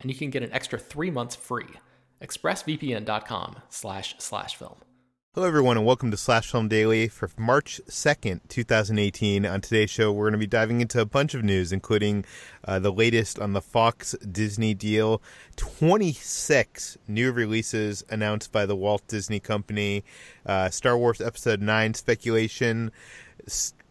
and you can get an extra three months free. ExpressVPN.com slash slash film. Hello, everyone, and welcome to Slash Film Daily for March 2nd, 2018. On today's show, we're going to be diving into a bunch of news, including uh, the latest on the Fox Disney deal, 26 new releases announced by the Walt Disney Company, uh, Star Wars Episode 9 speculation,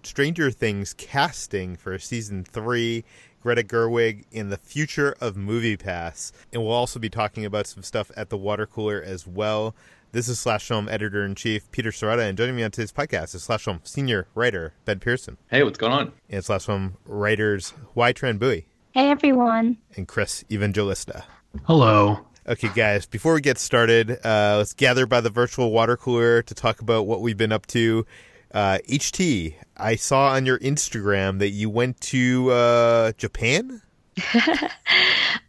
Stranger Things casting for season 3, Greta Gerwig in the future of Movie MoviePass. And we'll also be talking about some stuff at the water cooler as well. This is Slash Film Editor in Chief Peter Sciretta, and joining me on today's podcast is Slash Film Senior Writer Ben Pearson. Hey, what's going on? And Slash Film Writers Hoai-Tran Bui. Hey, everyone. And Chris Evangelista. Hello. Okay, guys, before we get started, uh, let's gather by the virtual water cooler to talk about what we've been up to uh, HT, I saw on your Instagram that you went to uh, Japan.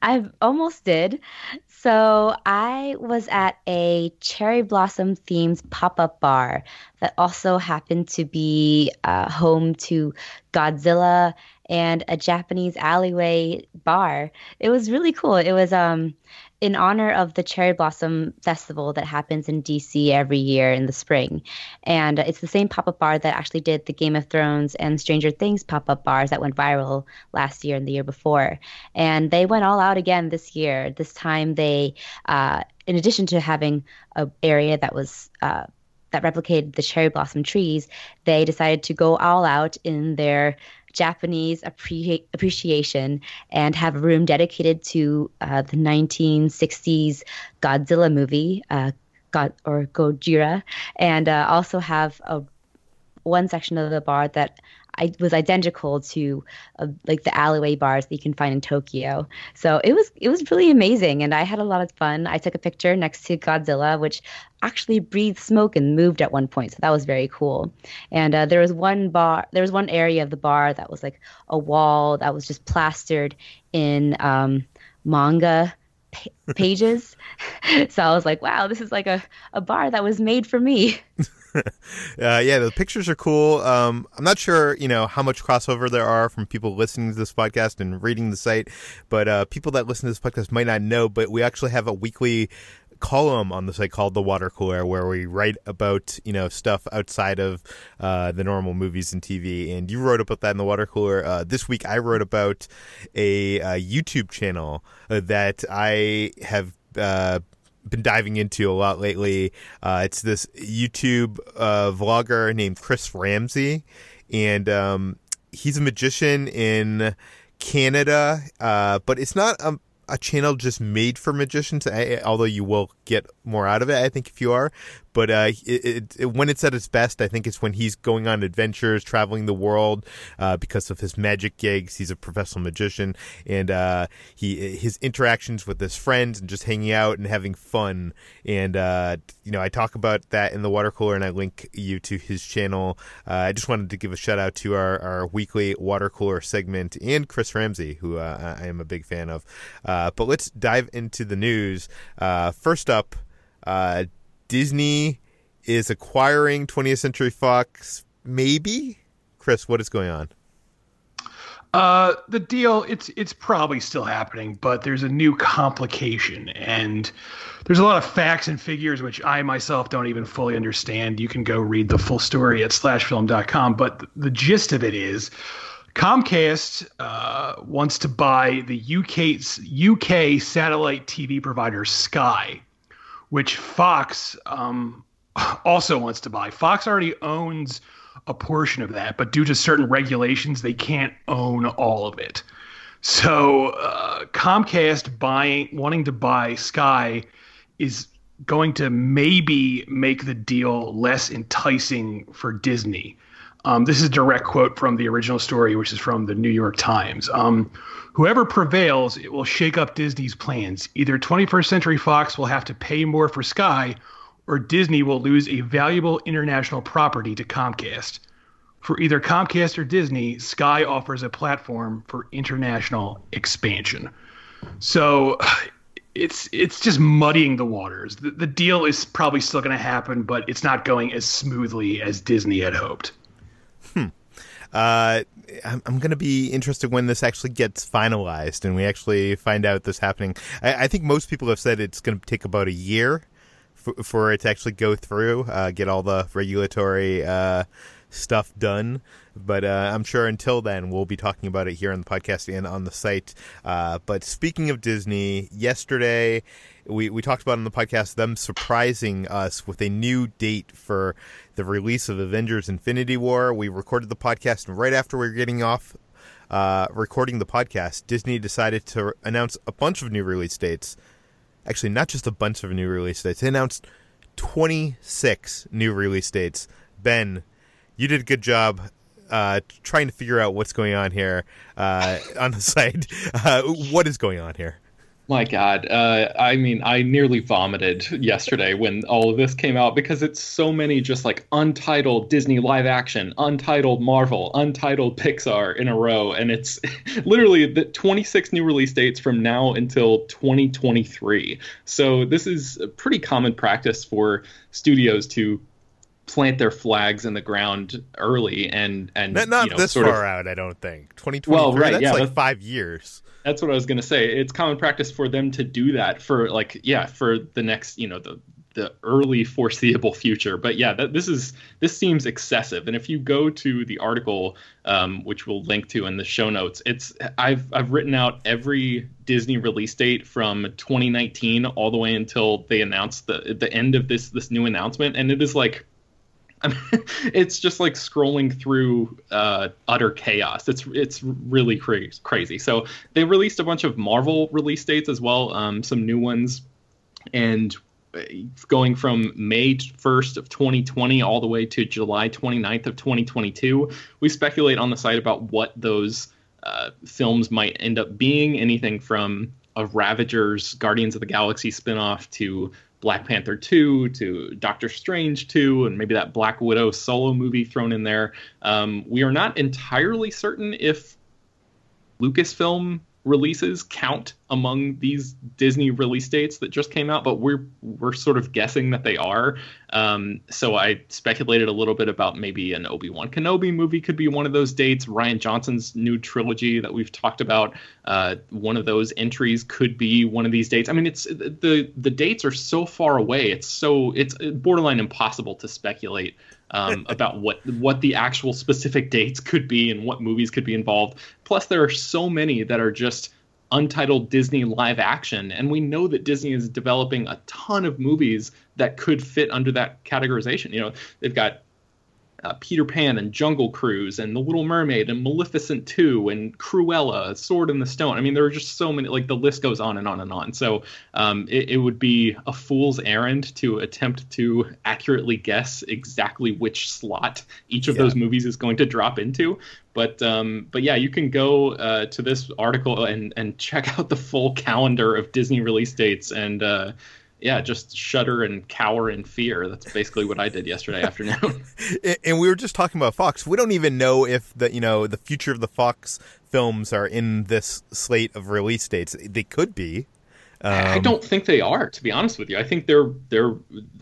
I almost did. So I was at a cherry blossom themed pop up bar that also happened to be uh, home to Godzilla and a Japanese alleyway bar. It was really cool. It was um in honor of the Cherry Blossom Festival that happens in DC every year in the spring. And it's the same pop up bar that actually did the Game of Thrones and Stranger Things pop up bars that went viral last year and the year before. And they went all out again this year. This time they, uh, in addition to having an area that was, uh, that replicated the cherry blossom trees, they decided to go all out in their Japanese appre- appreciation and have a room dedicated to uh, the 1960s Godzilla movie, uh, God or Gojira, and uh, also have a one section of the bar that I was identical to uh, like the alleyway bars that you can find in Tokyo. So it was it was really amazing, and I had a lot of fun. I took a picture next to Godzilla, which actually breathed smoke and moved at one point, so that was very cool. And uh, there was one bar, there was one area of the bar that was like a wall that was just plastered in um, manga pages. so I was like, wow, this is like a, a bar that was made for me. uh, yeah, the pictures are cool. Um, I'm not sure, you know, how much crossover there are from people listening to this podcast and reading the site, but uh, people that listen to this podcast might not know. But we actually have a weekly column on the site called the water cooler where we write about you know stuff outside of uh, the normal movies and tv and you wrote about that in the water cooler uh, this week i wrote about a, a youtube channel uh, that i have uh, been diving into a lot lately. Uh, it's this YouTube uh, vlogger named Chris Ramsey, and um, he's a magician in Canada, uh, but it's not a, a, channel just made for magicians. Although you will get more out of it, I think, if you are. But uh, it, it, when it's at its best, I think it's when he's going on adventures, traveling the world uh, because of his magic gigs. He's a professional magician, and uh, he his interactions with his friends and just hanging out and having fun. And uh, you know, I talk about that in the water cooler, and I link you to his channel. Uh, I just wanted to give a shout out to our, our weekly water cooler segment and Chris Ramsey, who uh, I am a big fan of. but let's dive into the news. first up. Disney is acquiring 20th Century Fox, maybe. Chris, what is going on? Uh, the deal it's it's probably still happening, but there's a new complication, and there's a lot of facts and figures which I myself don't even fully understand. You can go read the full story at slashfilm.com, but the gist of it is. Comcast uh, wants to buy the UK's UK satellite TV provider Sky, which Fox um, also wants to buy. Fox already owns a portion of that, but due to certain regulations, they can't own all of it. So uh, Comcast buying, wanting to buy Sky, is going to maybe make the deal less enticing for Disney. Um, this is a direct quote from the original story, which is from the New York Times. Um, Whoever prevails, it will shake up Disney's plans. Either 21st Century Fox will have to pay more for Sky, or Disney will lose a valuable international property to Comcast. For either Comcast or Disney, Sky offers a platform for international expansion. So it's it's just muddying the waters. The, the deal is probably still going to happen, but it's not going as smoothly as Disney had hoped. Uh, I'm, I'm going to be interested when this actually gets finalized and we actually find out this happening. I, I think most people have said it's going to take about a year for, for it to actually go through, uh, get all the regulatory uh, stuff done. But uh, I'm sure until then, we'll be talking about it here on the podcast and on the site. Uh, but speaking of Disney, yesterday we, we talked about on the podcast them surprising us with a new date for the release of Avengers Infinity War. We recorded the podcast, and right after we were getting off uh, recording the podcast, Disney decided to announce a bunch of new release dates. Actually, not just a bunch of new release dates, they announced 26 new release dates. Ben, you did a good job uh, trying to figure out what's going on here uh, on the site. Uh, what is going on here? My God, uh, I mean, I nearly vomited yesterday when all of this came out because it's so many just like untitled Disney live action, untitled Marvel, untitled Pixar in a row, and it's literally the 26 new release dates from now until 2023. So this is a pretty common practice for studios to plant their flags in the ground early and and not, not you know, this sort far of, out. I don't think 2023. Well, right, that's yeah, like that's- five years. That's what I was going to say. It's common practice for them to do that for like yeah for the next you know the the early foreseeable future. But yeah, that, this is this seems excessive. And if you go to the article, um, which we'll link to in the show notes, it's I've I've written out every Disney release date from 2019 all the way until they announced the the end of this this new announcement, and it is like I mean, it's just like scrolling through uh, utter chaos. It's it's really cra- crazy. So they released a bunch of Marvel release dates as well, um, some new ones, and uh, going from May 1st of 2020 all the way to July 29th of 2022. We speculate on the site about what those uh, films might end up being. Anything from a Ravagers Guardians of the Galaxy spinoff to Black Panther 2 to Doctor Strange 2 and maybe that Black Widow solo movie thrown in there. Um, we are not entirely certain if Lucasfilm releases count among these Disney release dates that just came out, but we're we're sort of guessing that they are. Um, so I speculated a little bit about maybe an Obi Wan Kenobi movie could be one of those dates. Rian Johnson's new trilogy that we've talked about, uh, one of those entries could be one of these dates. I mean, it's the the dates are so far away. It's so it's borderline impossible to speculate um, about what what the actual specific dates could be and what movies could be involved. Plus, there are so many that are just untitled Disney live action, and we know that Disney is developing a ton of movies that could fit under that categorization. You know, they've got uh, Peter Pan and Jungle Cruise and The Little Mermaid and Maleficent 2 and Cruella, Sword in the Stone. I mean, there are just so many, like the list goes on and on and on. So um, it, it, would be a fool's errand to attempt to accurately guess exactly which slot each of yeah. those movies is going to drop into. But um, but yeah, you can go uh, to this article and and check out the full calendar of Disney release dates and. Uh, yeah, just shudder and cower in fear. That's basically what I did yesterday afternoon. and we were just talking about Fox. We don't even know if the you know the future of the Fox films are in this slate of release dates. They could be. Um, I don't think they are, to be honest with you. I think they're they're.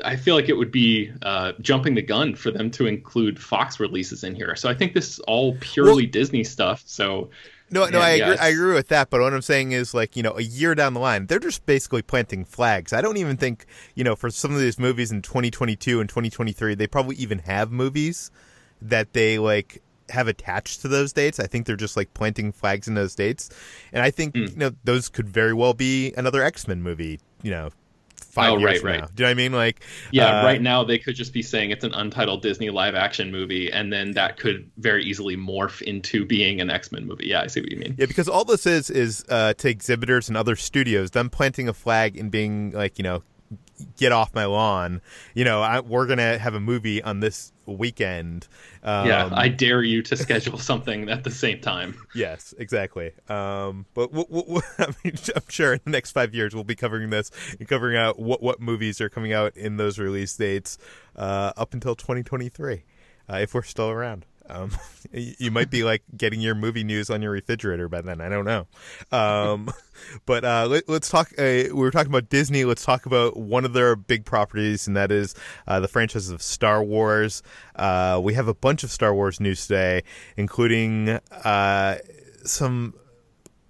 I feel like it would be uh, jumping the gun for them to include Fox releases in here. So I think this is all purely well, Disney stuff. So no, no, I agree. I agree with that. But what I'm saying is, like, you know, a year down the line, they're just basically planting flags. I don't even think, you know, for some of these movies in 2022 and 2023, they probably even have movies that they like have attached to those dates. I think they're just like planting flags in those dates, and I think mm. you know those could very well be another X Men movie. You know, five oh, years right, right. now. Do you know what I mean? Like, yeah, uh, right now they could just be saying it's an untitled Disney live action movie, and then that could very easily morph into being an X Men movie. Yeah, I see what you mean. Yeah, because all this is is uh, to exhibitors and other studios them planting a flag and being like, you know, get off my lawn. You know, I, we're gonna have a movie on this weekend. Um, yeah, I dare you to schedule something at the same time. Yes, exactly. Um, but w- w- I mean, I'm sure in the next five years we'll be covering this and covering out what what movies are coming out in those release dates uh, up until 2023, uh, if we're still around. Um, you might be like getting your movie news on your refrigerator by then. I don't know. Um, but uh, let, us talk. Uh, we were talking about Disney. Let's talk about one of their big properties, and that is uh, the franchise of Star Wars. Uh, we have a bunch of Star Wars news today, including uh, some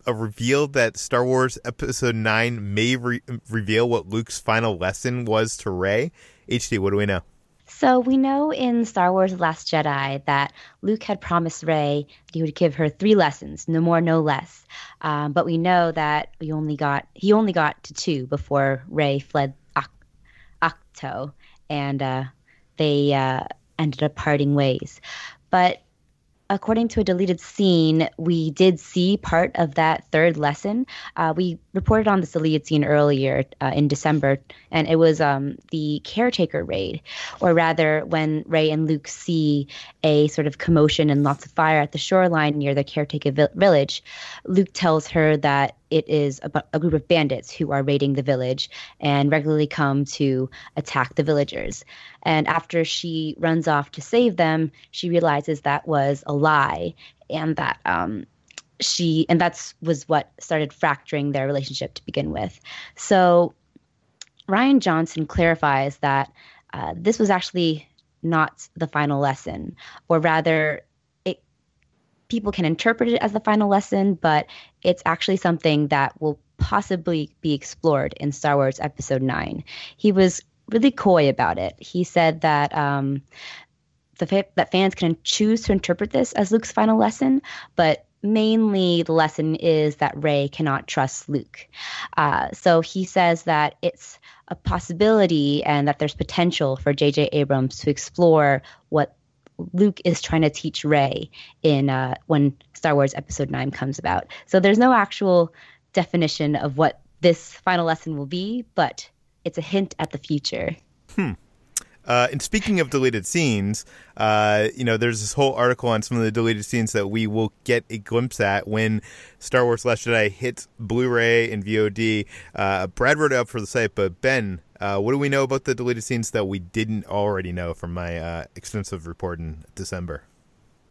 a reveal that Star Wars Episode Nine may re- reveal what Luke's final lesson was to Rey. HT, what do we know? So we know in Star Wars: The Last Jedi that Luke had promised Rey that he would give her three lessons, no more, no less. Um, but we know that he only got he only got to two before Rey fled Ahch-To, and uh, they uh, ended up parting ways. But according to a deleted scene, we did see part of that third lesson. Uh, we reported on this deleted scene earlier uh, in December, and it was um, the caretaker raid, or rather, when Rey and Luke see a sort of commotion and lots of fire at the shoreline near the caretaker vi- village, Luke tells her that it is a, a, group of bandits who are raiding the village and regularly come to attack the villagers. And after she runs off to save them, she realizes that was a lie and that um, she and that's was what started fracturing their relationship to begin with. So Rian Johnson clarifies that uh, this was actually not the final lesson, or rather, people can interpret it as the final lesson, but it's actually something that will possibly be explored in Star Wars Episode 9. He was really coy about it. He said that um, the fa- that fans can choose to interpret this as Luke's final lesson, but mainly the lesson is that Rey cannot trust Luke. Uh, so he says that it's a possibility and that there's potential for J.J. Abrams to explore what Luke is trying to teach Rey in uh, when Star Wars Episode Nine comes about. So there's no actual definition of what this final lesson will be, but it's a hint at the future. Hmm. Uh, and speaking of deleted scenes, uh, you know, there's this whole article on some of the deleted scenes that we will get a glimpse at when Star Wars Last Jedi hits Blu-ray and VOD. Uh, Brad wrote it up for the site, but Ben, uh, what do we know about the deleted scenes that we didn't already know from my uh, extensive report in December?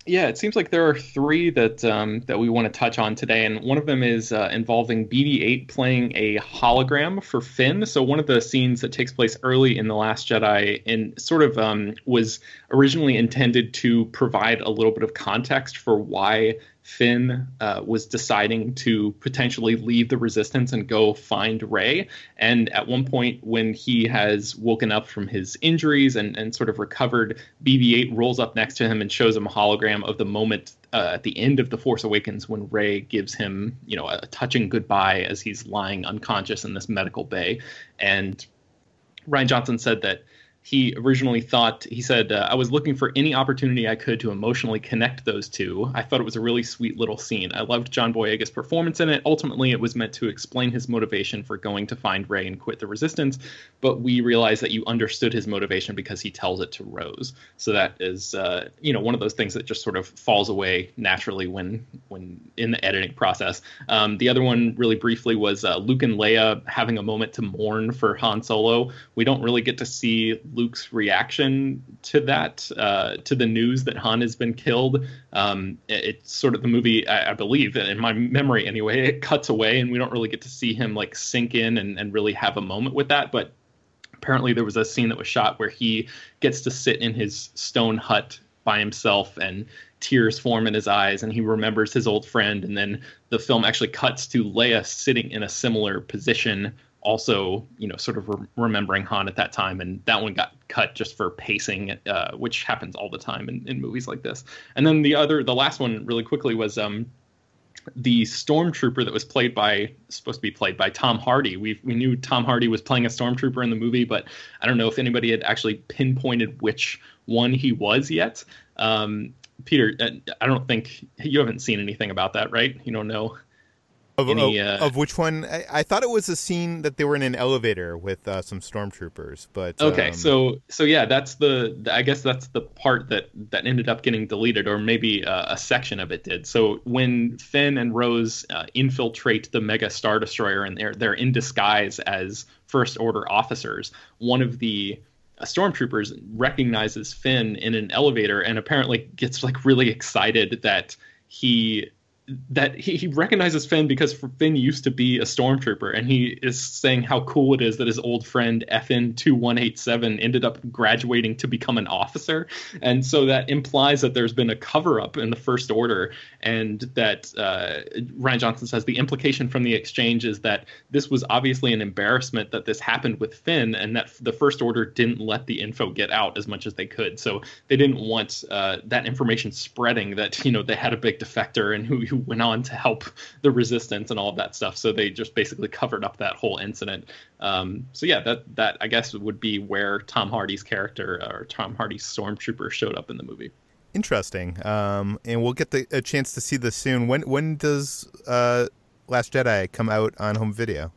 Yeah, it seems like there are three that um, that we want to touch on today, and one of them is uh, involving BB-8 playing a hologram for Finn. So one of the scenes that takes place early in the Last Jedi, and sort of um, was originally intended to provide a little bit of context for why Finn uh, was deciding to potentially leave the resistance and go find Rey. And at one point, when he has woken up from his injuries and, and sort of recovered, BB 8 rolls up next to him and shows him a hologram of the moment uh, at the end of The Force Awakens when Rey gives him, you know, a, a touching goodbye as he's lying unconscious in this medical bay. And Rian Johnson said that he originally thought he said uh, i was looking for any opportunity i could to emotionally connect those two. I thought it was a really sweet little scene. I loved john boyega's performance in it. Ultimately it was meant to explain his motivation for going to find Rey and quit the resistance but we realized that you understood his motivation because he tells it to rose. So that is uh, you know one of those things that just sort of falls away naturally when when in the editing process. Um, the other one really briefly was uh, luke and leia having a moment to mourn for han solo. We don't really get to see Luke's reaction to that, uh, to the news that Han has been killed. Um, it, it's sort of the movie, I, I, believe, in my memory anyway, it cuts away and we don't really get to see him like sink in and, and really have a moment with that. But apparently there was a scene that was shot where he gets to sit in his stone hut by himself and tears form in his eyes and he remembers his old friend and then the film actually cuts to Leia sitting in a similar position also you know sort of re- remembering Han at that time and that one got cut just for pacing uh, which happens all the time in, in movies like this and then the other the last one really quickly was um the stormtrooper that was played by supposed to be played by Tom Hardy. We we knew Tom Hardy was playing a stormtrooper in the movie, but I don't know if anybody had actually pinpointed which one he was yet. Um, Peter, uh, I don't think you haven't seen anything about that, right? You don't know of, any, uh, of, which one? I, I, thought it was a scene that they were in an elevator with uh, some stormtroopers, but okay. Um... So so yeah, that's the I guess that's the part that that ended up getting deleted, or maybe uh, a section of it did. So when Finn and Rose uh, infiltrate the Mega Star Destroyer and they're they're in disguise as First Order officers, one of the uh, stormtroopers recognizes Finn in an elevator and apparently gets like really excited that he that he, recognizes Finn because Finn used to be a stormtrooper, and he is saying how cool it is that his old friend FN two one eight seven ended up graduating to become an officer, and so that implies that there's been a cover up in the First Order, and that uh, Rian Johnson says the implication from the exchange is that this was obviously an embarrassment that this happened with Finn, and that the First Order didn't let the info get out as much as they could, so they didn't want uh, that information spreading that you know they had a big defector and who, who went on to help the resistance and all of that stuff. So they just basically covered up that whole incident. Um, so yeah, that that I guess would be where Tom Hardy's character or Tom Hardy's stormtrooper showed up in the movie. Interesting. Um, and we'll get the, a chance to see this soon. When when does uh, Last Jedi come out on home video?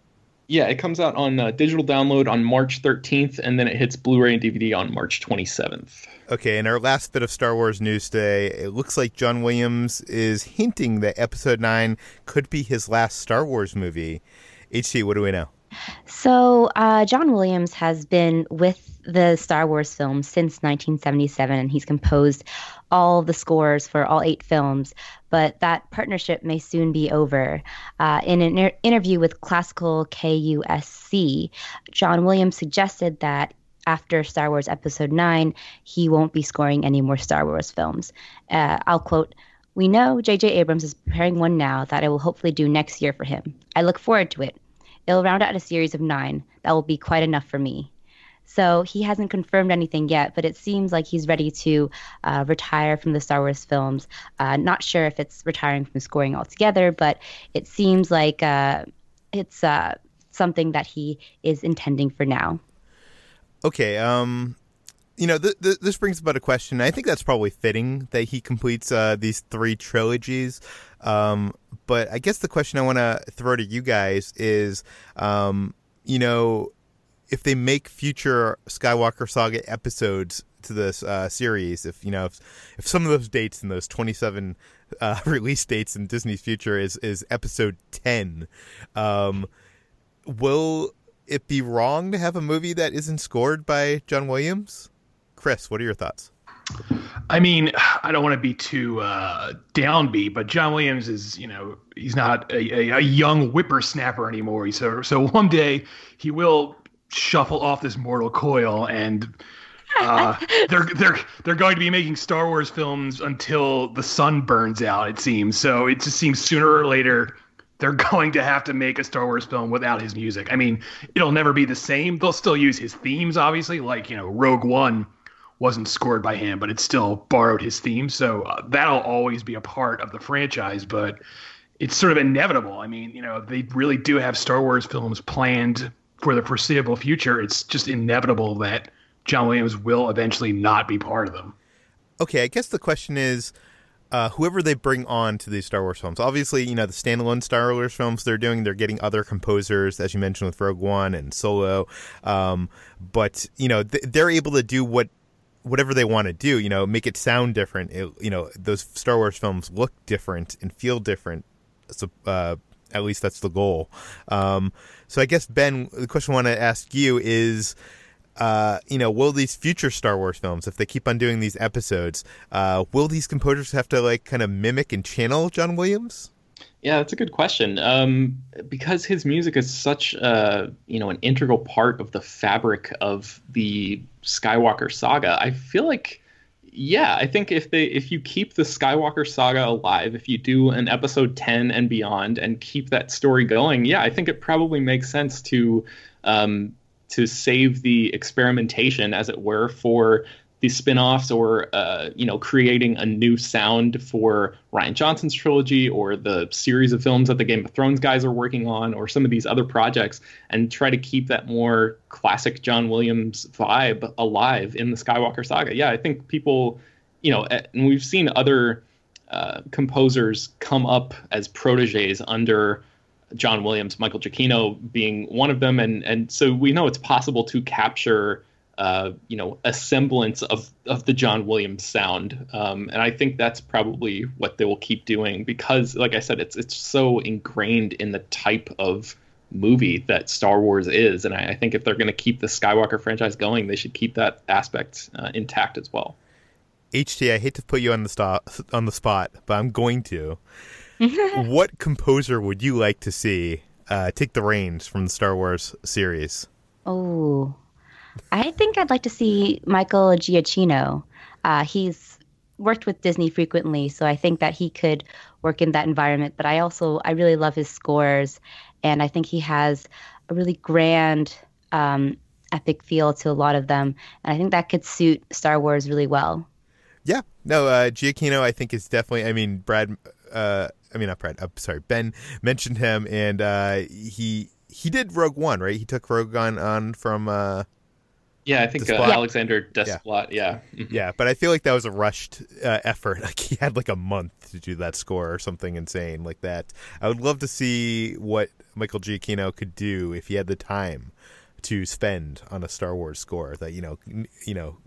Yeah, it comes out on uh, digital download on March 13th, and then it hits Blu-ray and DVD on March 27th. Okay, and our last bit of Star Wars news today, it looks like John Williams is hinting that Episode Nine could be his last Star Wars movie. HT, what do we know? So, uh, John Williams has been with the Star Wars films since 1977, and he's composed all the scores for all eight films. But that partnership may soon be over. Uh, in an inter- interview with Classical KUSC, John Williams suggested that after Star Wars Episode 9, he won't be scoring any more Star Wars films. Uh, I'll quote, We know J.J. Abrams is preparing one now that I will hopefully do next year for him. I look forward to it. It'll round out a series of nine. That will be quite enough for me. So he hasn't confirmed anything yet, but it seems like he's ready to uh, retire from the Star Wars films. Uh, not sure if it's retiring from scoring altogether, but it seems like uh, it's uh, something that he is intending for now. Okay. Um, you know, th- th- this brings about a question. I think that's probably fitting that he completes uh, these three trilogies. Um, but I guess the question I want to throw to you guys is, um, you know, if they make future Skywalker Saga episodes to this uh, series, if you know, if, if some of those dates and those twenty seven uh, release dates in Disney's future is is episode ten, um, will it be wrong to have a movie that isn't scored by John Williams? Chris, what are your thoughts? I mean, I don't want to be too uh, downbeat, but John Williams is, you know, he's not a, a, a young whippersnapper anymore. So, so one day he will shuffle off this mortal coil and uh, they're they're they're going to be making Star Wars films until the sun burns out. It seems so. It just seems sooner or later they're going to have to make a Star Wars film without his music. I mean, it'll never be the same. They'll still use his themes, obviously. Like you know, Rogue One wasn't scored by him, but it still borrowed his theme. So uh, that'll always be a part of the franchise. But it's sort of inevitable. I mean, you know, they really do have Star Wars films planned for the foreseeable future, it's just inevitable that John Williams will eventually not be part of them. Okay, I guess the question is uh, whoever they bring on to these Star Wars films. Obviously, you know, the standalone Star Wars films they're doing, they're getting other composers, as you mentioned with Rogue One and Solo. Um, but, you know, th- they're able to do what whatever they want to do, you know, make it sound different. It, you know, those Star Wars films look different and feel different. So, uh, at least that's the goal. Um, so I guess Ben, the question I want to ask you is, uh, you know, will these future Star Wars films, if they keep on doing these episodes, uh, will these composers have to like kind of mimic and channel John Williams? Yeah, that's a good question. Um, because his music is such a you know an integral part of the fabric of the Skywalker saga, I feel like yeah, I think if they if you keep the Skywalker saga alive, if you do an episode 10 and beyond and keep that story going, yeah, I think it probably makes sense to um, to save the experimentation as it were for these spin-offs or uh, you know creating a new sound for Rian Johnson's trilogy or the series of films that the Game of Thrones guys are working on or some of these other projects and try to keep that more classic John Williams vibe alive in the Skywalker saga. Yeah, I think people, you know, and we've seen other uh, composers come up as proteges under John Williams, Michael Giacchino being one of them, and and so we know it's possible to capture uh, you know, a semblance of of the John Williams sound. Um, and I think that's probably what they will keep doing because, like I said, it's it's so ingrained in the type of movie that Star Wars is. And I, I think if they're going to keep the Skywalker franchise going, they should keep that aspect uh, intact as well. HT, I hate to put you on the stop on the spot, but I'm going to. what composer would you like to see uh, take the reins from the Star Wars series? Oh, I think I'd like to see Michael Giacchino. Uh, he's worked with Disney frequently, so I think that he could work in that environment. But I also I really love his scores, and I think he has a really grand, um, epic feel to a lot of them, and I think that could suit Star Wars really well. Yeah, no, uh, Giacchino I think is definitely. I mean, Brad. Uh, I mean, not Brad. I'm sorry, Ben mentioned him, and uh, he he did Rogue One, right? He took Rogue One on from. Uh, yeah, I think uh, Alexander Desplat. Yeah. Yeah. Mm-hmm. yeah, but I feel like that was a rushed uh, effort. Like he had like a month to do that score or something insane like that. I would love to see what Michael Giacchino could do if he had the time to spend on a Star Wars score that you know you know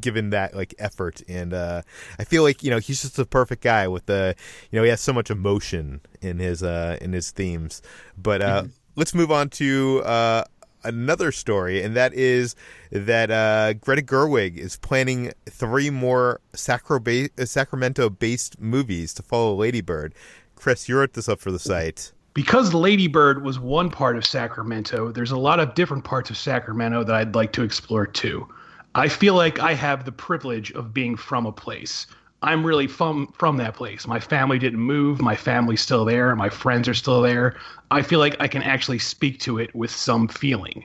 given that like effort and uh I feel like you know he's just the perfect guy with the you know he has so much emotion in his uh in his themes but uh mm-hmm. let's move on to uh another story, and that is that uh, Greta Gerwig is planning three more uh, Sacramento-based movies to follow Ladybird. Chris, you wrote this up for the site. Because Ladybird was one part of Sacramento, there's a lot of different parts of Sacramento that I'd like to explore too. I feel like I have the privilege of being from a place. I'm really from from that place. My family didn't move. My family's still there. My friends are still there. I feel like I can actually speak to it with some feeling.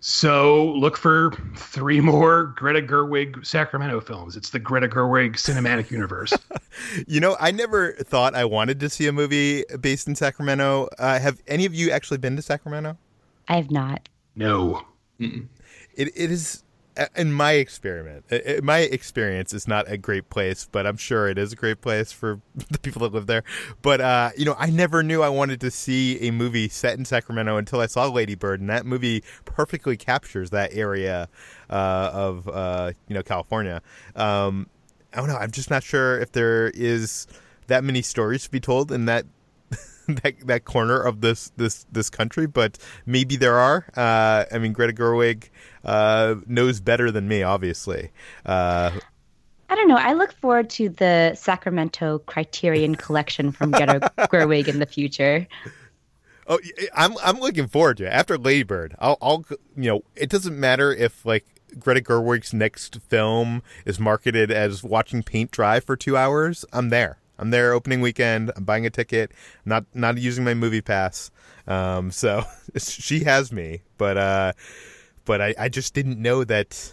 So look for three more Greta Gerwig Sacramento films. It's the Greta Gerwig cinematic universe. you know, I never thought I wanted to see a movie based in Sacramento. Uh, have any of you actually been to Sacramento? I have not. No. Mm-mm. It it is in my experiment, my experience is not a great place, but I'm sure it is a great place for the people that live there. But uh, you know, I never knew I wanted to see a movie set in Sacramento until I saw Lady Bird, and that movie perfectly captures that area uh, of uh, you know California. Um, I don't know. I'm just not sure if there is that many stories to be told in that that that corner of this this this country, but maybe there are. Uh, I mean, Greta Gerwig uh, knows better than me, obviously. Uh, I don't know. I look forward to the Sacramento Criterion collection from Greta Gerwig in the future. Oh, I'm I'm looking forward to it. After Ladybird, I'll, I'll you know, it doesn't matter if like Greta Gerwig's next film is marketed as watching paint dry for two hours. I'm there. I'm there opening weekend. I'm buying a ticket. not not using my movie pass. Um, so she has me, but uh, but I, I just didn't know that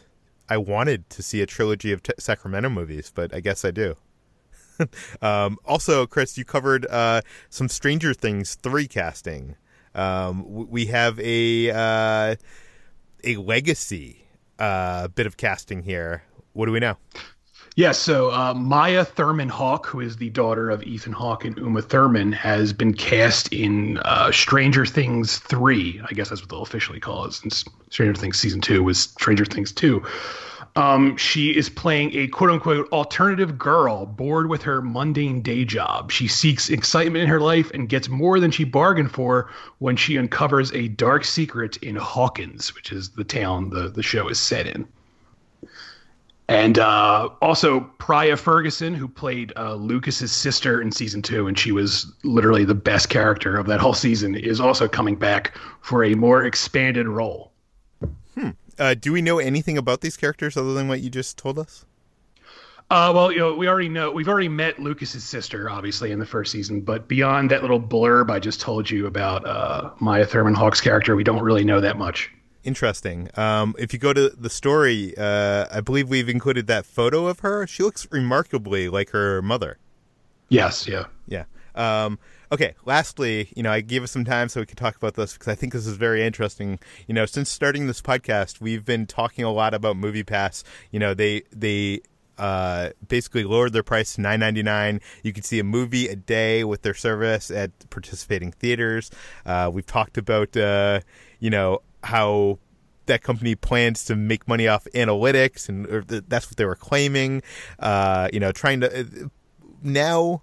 I wanted to see a trilogy of t- Sacramento movies, but I guess I do. um, also, Chris, you covered uh, some Stranger Things three casting. Um, we have a uh, a legacy uh, bit of casting here. What do we know? Yeah, so uh, Maya Thurman Hawke, who is the daughter of Ethan Hawke and Uma Thurman, has been cast in uh, Stranger Things 3. I guess that's what they'll officially call it, since Stranger Things Season 2 was Stranger Things 2. Um, she is playing a quote unquote alternative girl bored with her mundane day job. She seeks excitement in her life and gets more than she bargained for when she uncovers a dark secret in Hawkins, which is the town the, the show is set in. And uh, also Priah Ferguson, who played uh, Lucas's sister in season two, and she was literally the best character of that whole season, is also coming back for a more expanded role. Hmm. Uh, do we know anything about these characters other than what you just told us? Uh, well, you know, we already know we've already met Lucas's sister, obviously, in the first season. But beyond that little blurb I just told you about uh, Maya Thurman Hawke's character, we don't really know that much. Interesting. Um, if you go to the story, uh, I believe we've included that photo of her. She looks remarkably like her mother. Yes. Yeah. Yeah. Um, okay. Lastly, you know, I gave us some time so we could talk about this because I think this is very interesting. You know, since starting this podcast, we've been talking a lot about Movie Pass. You know, they they uh, basically lowered their price to nine ninety nine. You can see a movie a day with their service at participating theaters. Uh, we've talked about uh, you know how that company plans to make money off analytics, and that's what they were claiming. Uh, you know, trying to uh, now.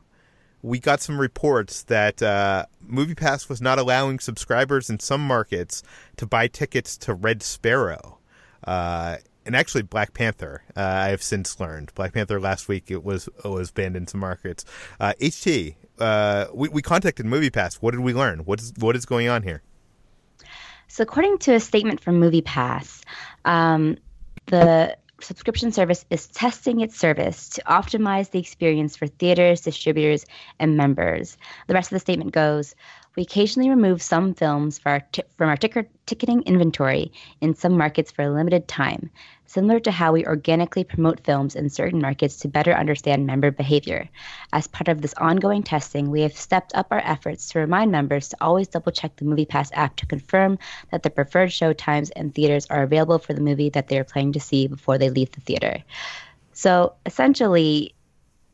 We got some reports that uh, MoviePass was not allowing subscribers in some markets to buy tickets to Red Sparrow, uh, and actually Black Panther. Uh, I have since learned Black Panther last week it was it was banned in some markets. HT, uh, we we contacted MoviePass. What did we learn? What is what is going on here? So, according to a statement from MoviePass, um, the subscription service is testing its service to optimize the experience for theaters, distributors, and members. The rest of the statement goes We occasionally remove some films our t- from our ticketing inventory in some markets for a limited time similar to how we organically promote films in certain markets to better understand member behavior. As part of this ongoing testing, we have stepped up our efforts to remind members to always double check the MoviePass app to confirm that the preferred show times and theaters are available for the movie that they are planning to see before they leave the theater. So essentially,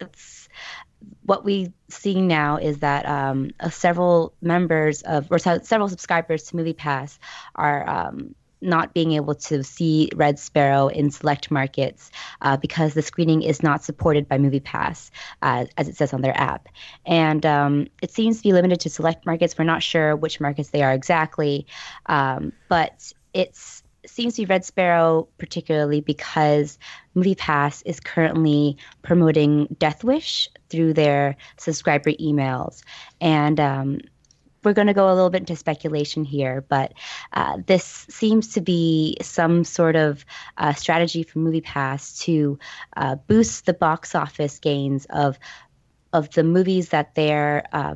it's what we see now is that um, several members of or several subscribers to MoviePass are um, not being able to see Red Sparrow in select markets uh, because the screening is not supported by MoviePass, uh, as it says on their app. And um, it seems to be limited to select markets. We're not sure which markets they are exactly, um, but it's seems to be Red Sparrow particularly because MoviePass is currently promoting Death Wish through their subscriber emails, and um, we're going to go a little bit into speculation here, but uh, this seems to be some sort of uh, strategy for MoviePass to uh, boost the box office gains of of the movies that they're uh,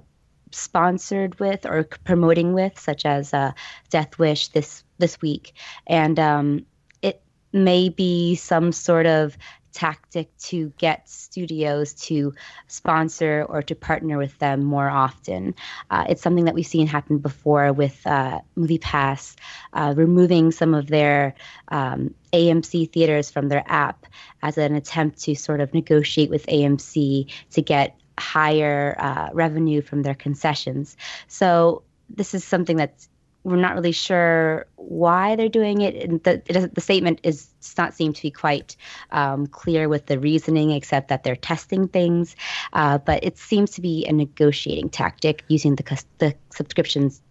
sponsored with or promoting with, such as uh, Death Wish this this week, and um, it may be some sort of tactic to get studios to sponsor or to partner with them more often. Uh, it's something that we've seen happen before with uh, MoviePass uh, removing some of their um, AMC theaters from their app as an attempt to sort of negotiate with AMC to get higher uh, revenue from their concessions. So this is something that's we're not really sure why they're doing it. The, the statement is does not seem to be quite um, clear with the reasoning, except that they're testing things. Uh, but it seems to be a negotiating tactic using the the subscriptions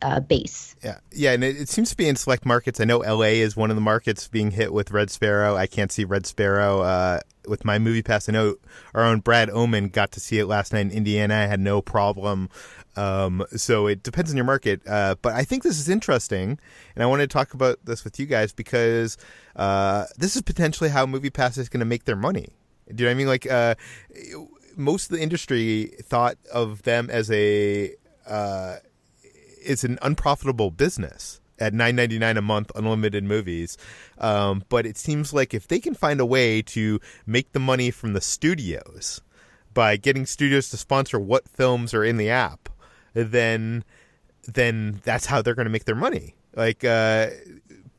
uh, base. Yeah, yeah, and it, it, seems to be in select markets. I know LA is one of the markets being hit with Red Sparrow. I can't see Red Sparrow uh, with my movie pass. I know our own Brad Oman got to see it last night in Indiana. I had no problem um, so it depends on your market. Uh, but I think this is interesting, and I want to talk about this with you guys because uh, this is potentially how MoviePass is going to make their money. Do you know what I mean? Like uh, most of the industry thought of them as a uh, it's an unprofitable business at nine ninety nine a month, unlimited movies. Um, but it seems like if they can find a way to make the money from the studios by getting studios to sponsor what films are in the app then then that's how they're going to make their money. Like, uh,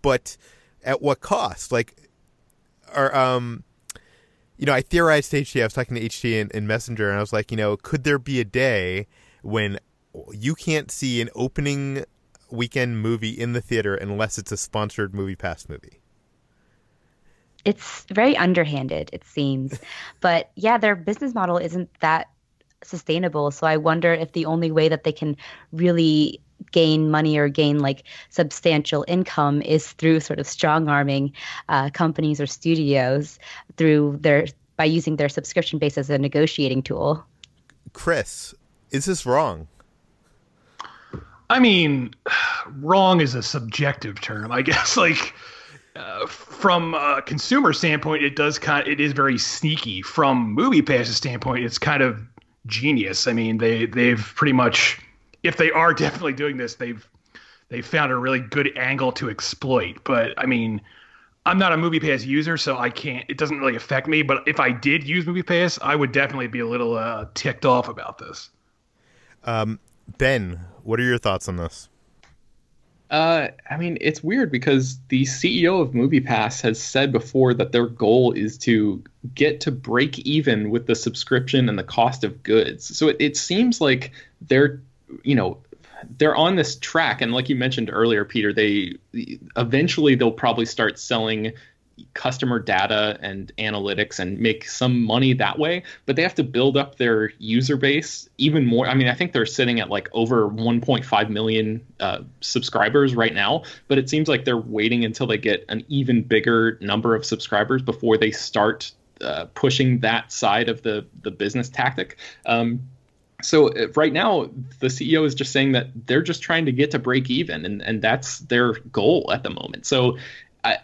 but at what cost? Like, or um, you know, I theorized to HT. I was talking to HT in, in Messenger, and I was like, you know, could there be a day when you can't see an opening weekend movie in the theater unless it's a sponsored movie pass movie? it's very underhanded, it seems. but yeah, their business model isn't that sustainable. So I wonder if the only way that they can really gain money or gain like substantial income is through sort of strong arming uh, companies or studios through their by using their subscription base as a negotiating tool. Chris, is this wrong? I mean, wrong is a subjective term, I guess. Like uh, from a consumer standpoint, it does kind. Of, it is very sneaky. From Movie Pass's standpoint, it's kind of genius. I mean, they they've pretty much, if they are definitely doing this, they've they found a really good angle to exploit. But I mean, I'm not a Movie Pass user, so I can't. It doesn't really affect me. But if I did use Movie Pass, I would definitely be a little uh, ticked off about this. Um, ben, what are your thoughts on this? Uh, I mean, it's weird because the CEO of MoviePass has said before that their goal is to get to break even with the subscription and the cost of goods. So it, it seems like they're, you know, they're on this track. And like you mentioned earlier, Peter, they eventually they'll probably start selling customer data and analytics and make some money that way but they have to build up their user base even more. I mean i think they're sitting at like over 1.5 million uh, subscribers right now but it seems like they're waiting until they get an even bigger number of subscribers before they start uh, pushing that side of the the business tactic. Um, so uh, right now the ceo is just saying that they're just trying to get to break even and, and that's their goal at the moment. So I,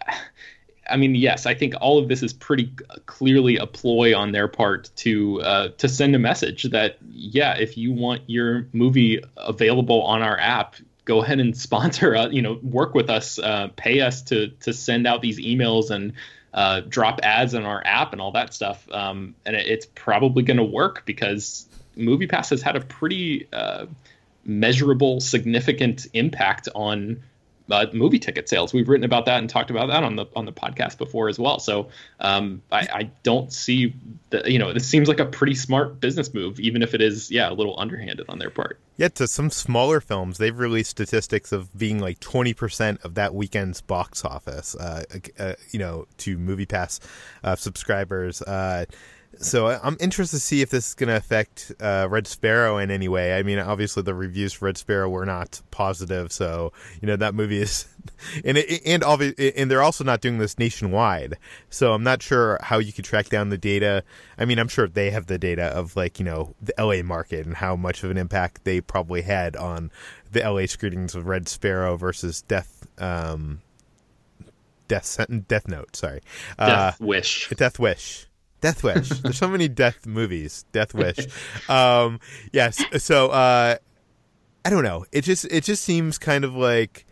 I mean, yes, I think all of this is pretty clearly a ploy on their part to uh, to send a message that yeah, if you want your movie available on our app, go ahead and sponsor us. You know, work with us, uh, pay us to to send out these emails and uh, drop ads on our app and all that stuff. Um, and it, it's probably going to work because MoviePass has had a pretty uh, measurable, significant impact on uh, movie ticket sales. We've written about that and talked about that on the on the podcast before as well. So um, I, I, don't see that. You know, this seems like a pretty smart business move, even if it is, yeah, a little underhanded on their part. Yeah, to some smaller films, they've released statistics of being like twenty percent of that weekend's box office. Uh, uh, you know, to MoviePass uh, subscribers. Uh, so I'm interested to see if this is going to affect uh, Red Sparrow in any way. I mean, obviously the reviews for Red Sparrow were not positive, so you know that movie is, and it, and obvi- and they're also not doing this nationwide. So I'm not sure how you could track down the data. I mean, I'm sure they have the data of like you know the LA market and how much of an impact they probably had on the LA screenings of Red Sparrow versus Death. Um, Death Death Note, sorry. Death uh, Wish. Death Wish. Death Wish. There's so many death movies. Death Wish. Um, yes. So uh, I don't know. It just it just seems kind of like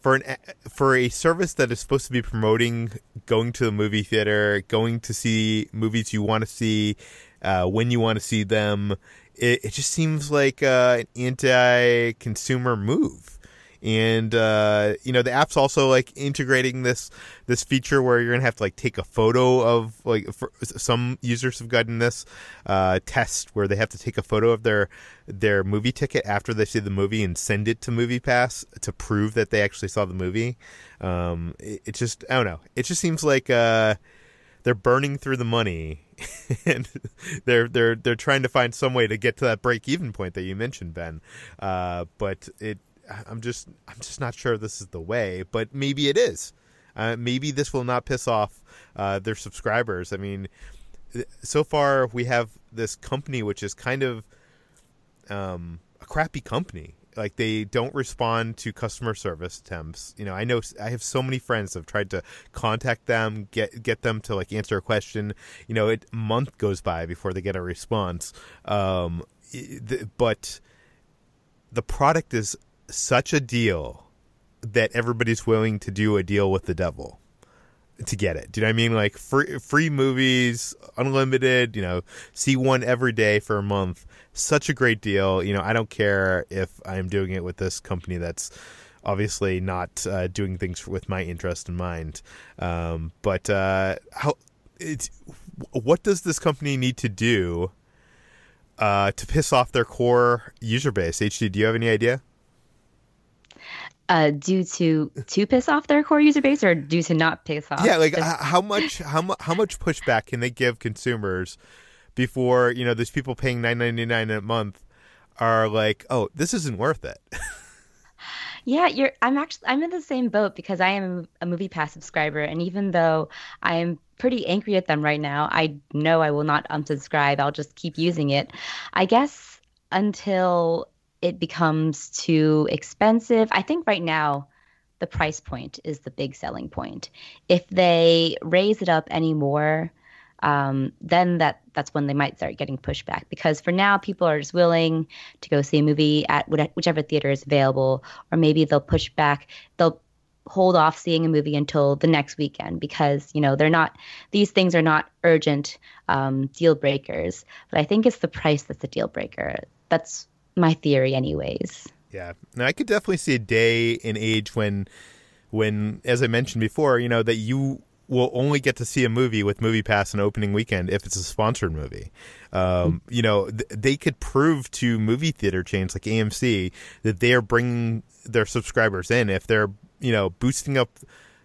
for an for a service that is supposed to be promoting going to the movie theater, going to see movies you want to see uh, when you want to see them. It, it just seems like uh, an anti-consumer move and uh, you know the app's also like integrating this this feature where you're gonna have to like take a photo of like some users have gotten this uh, test where they have to take a photo of their their movie ticket after they see the movie and send it to MoviePass to prove that they actually saw the movie. Um, it, it, just I don't know. It just seems like uh, they're burning through the money and they're they're they're trying to find some way to get to that break even point that you mentioned, Ben. Uh, but it I'm just I'm just not sure this is the way, but maybe it is. Uh, maybe this will not piss off uh, their subscribers. I mean, so far we have this company which is kind of um, a crappy company. Like they don't respond to customer service attempts. You know, I know I have so many friends have tried to contact them, get get them to like answer a question. You know, a month goes by before they get a response. Um, but the product is such a deal that everybody's willing to do a deal with the devil to get it. Do you know what I mean? Like free free movies, unlimited, you know, see one every day for a month. Such a great deal. You know, I don't care if I'm doing it with this company that's obviously not uh, doing things with my interest in mind. Um, but uh, how it's what does this company need to do uh, to piss off their core user base? HT, do you have any idea? Uh, due to to piss off their core user base or due to not piss off? Yeah, like Just- h- how much how much how much pushback can they give consumers before you know these people paying nine ninety nine a month are like, oh, this isn't worth it. Yeah, you're. I'm actually. I'm in the same boat because I am a movie pass subscriber, and even though I am pretty angry at them right now, I know I will not unsubscribe. I'll just keep using it. I guess until it becomes too expensive. I think right now the price point is the big selling point. If they raise it up anymore, um, then that that's when they might start getting pushback. Because for now, people are just willing to go see a movie at whichever theater is available, or maybe they'll push back. They'll hold off seeing a movie until the next weekend because you know they're not these things are not urgent um, deal breakers but i think it's the price that's the deal breaker that's my theory anyways Yeah, now I could definitely see a day and age when, when as I mentioned before, you know that you will only get to see a movie with Movie Pass on opening weekend if it's a sponsored movie. Um, you know, th- they could prove to movie theater chains like AMC that they are bringing their subscribers in if they're you know boosting up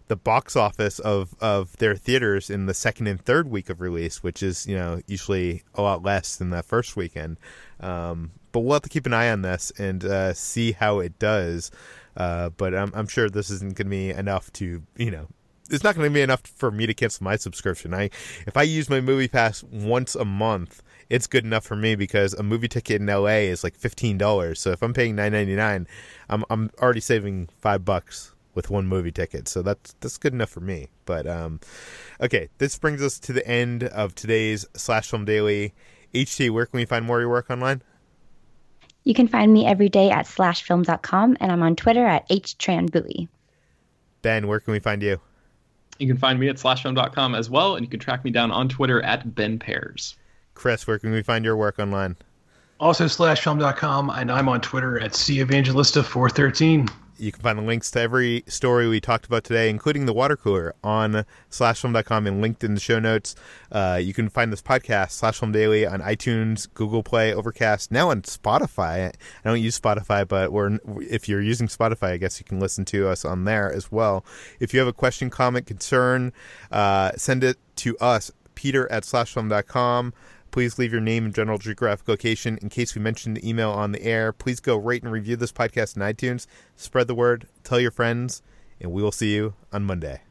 the box office of of their theaters in the second and third week of release, which is you know usually a lot less than that first weekend. Um, but we'll have to keep an eye on this and uh, see how it does. Uh, but I'm, I'm sure this isn't going to be enough to you know. It's not going to be enough for me to cancel my subscription. I if I use my movie pass once a month, it's good enough for me because a movie ticket in LA is like fifteen dollars. So if I'm paying nine ninety nine, I'm I'm already saving five bucks with one movie ticket. So that's that's good enough for me. But um, okay, this brings us to the end of today's Slash Film Daily. HT, where can we find more of your work online? You can find me every day at slashfilm.com and i'm on twitter at htranbui Ben, where can we find you? You can find me at slashfilm.com as well, and you can track me down on Twitter at Ben Pears. Chris, where can we find your work online? Also, slashfilm.com, and I'm on Twitter at cevangelista413. You can find the links to every story we talked about today, including the water cooler, on slashfilm.com and linked in the show notes. Uh, you can find this podcast, Slash Film Daily, on iTunes, Google Play, Overcast, now on Spotify. I don't use Spotify, but we're, if you're using Spotify, I guess you can listen to us on there as well. If you have a question, comment, concern, uh, send it to us, peter at slashfilm.com. Please leave your name and general geographic location in case we mention the email on the air. Please go rate and review this podcast in iTunes. Spread the word, tell your friends, and we will see you on Monday.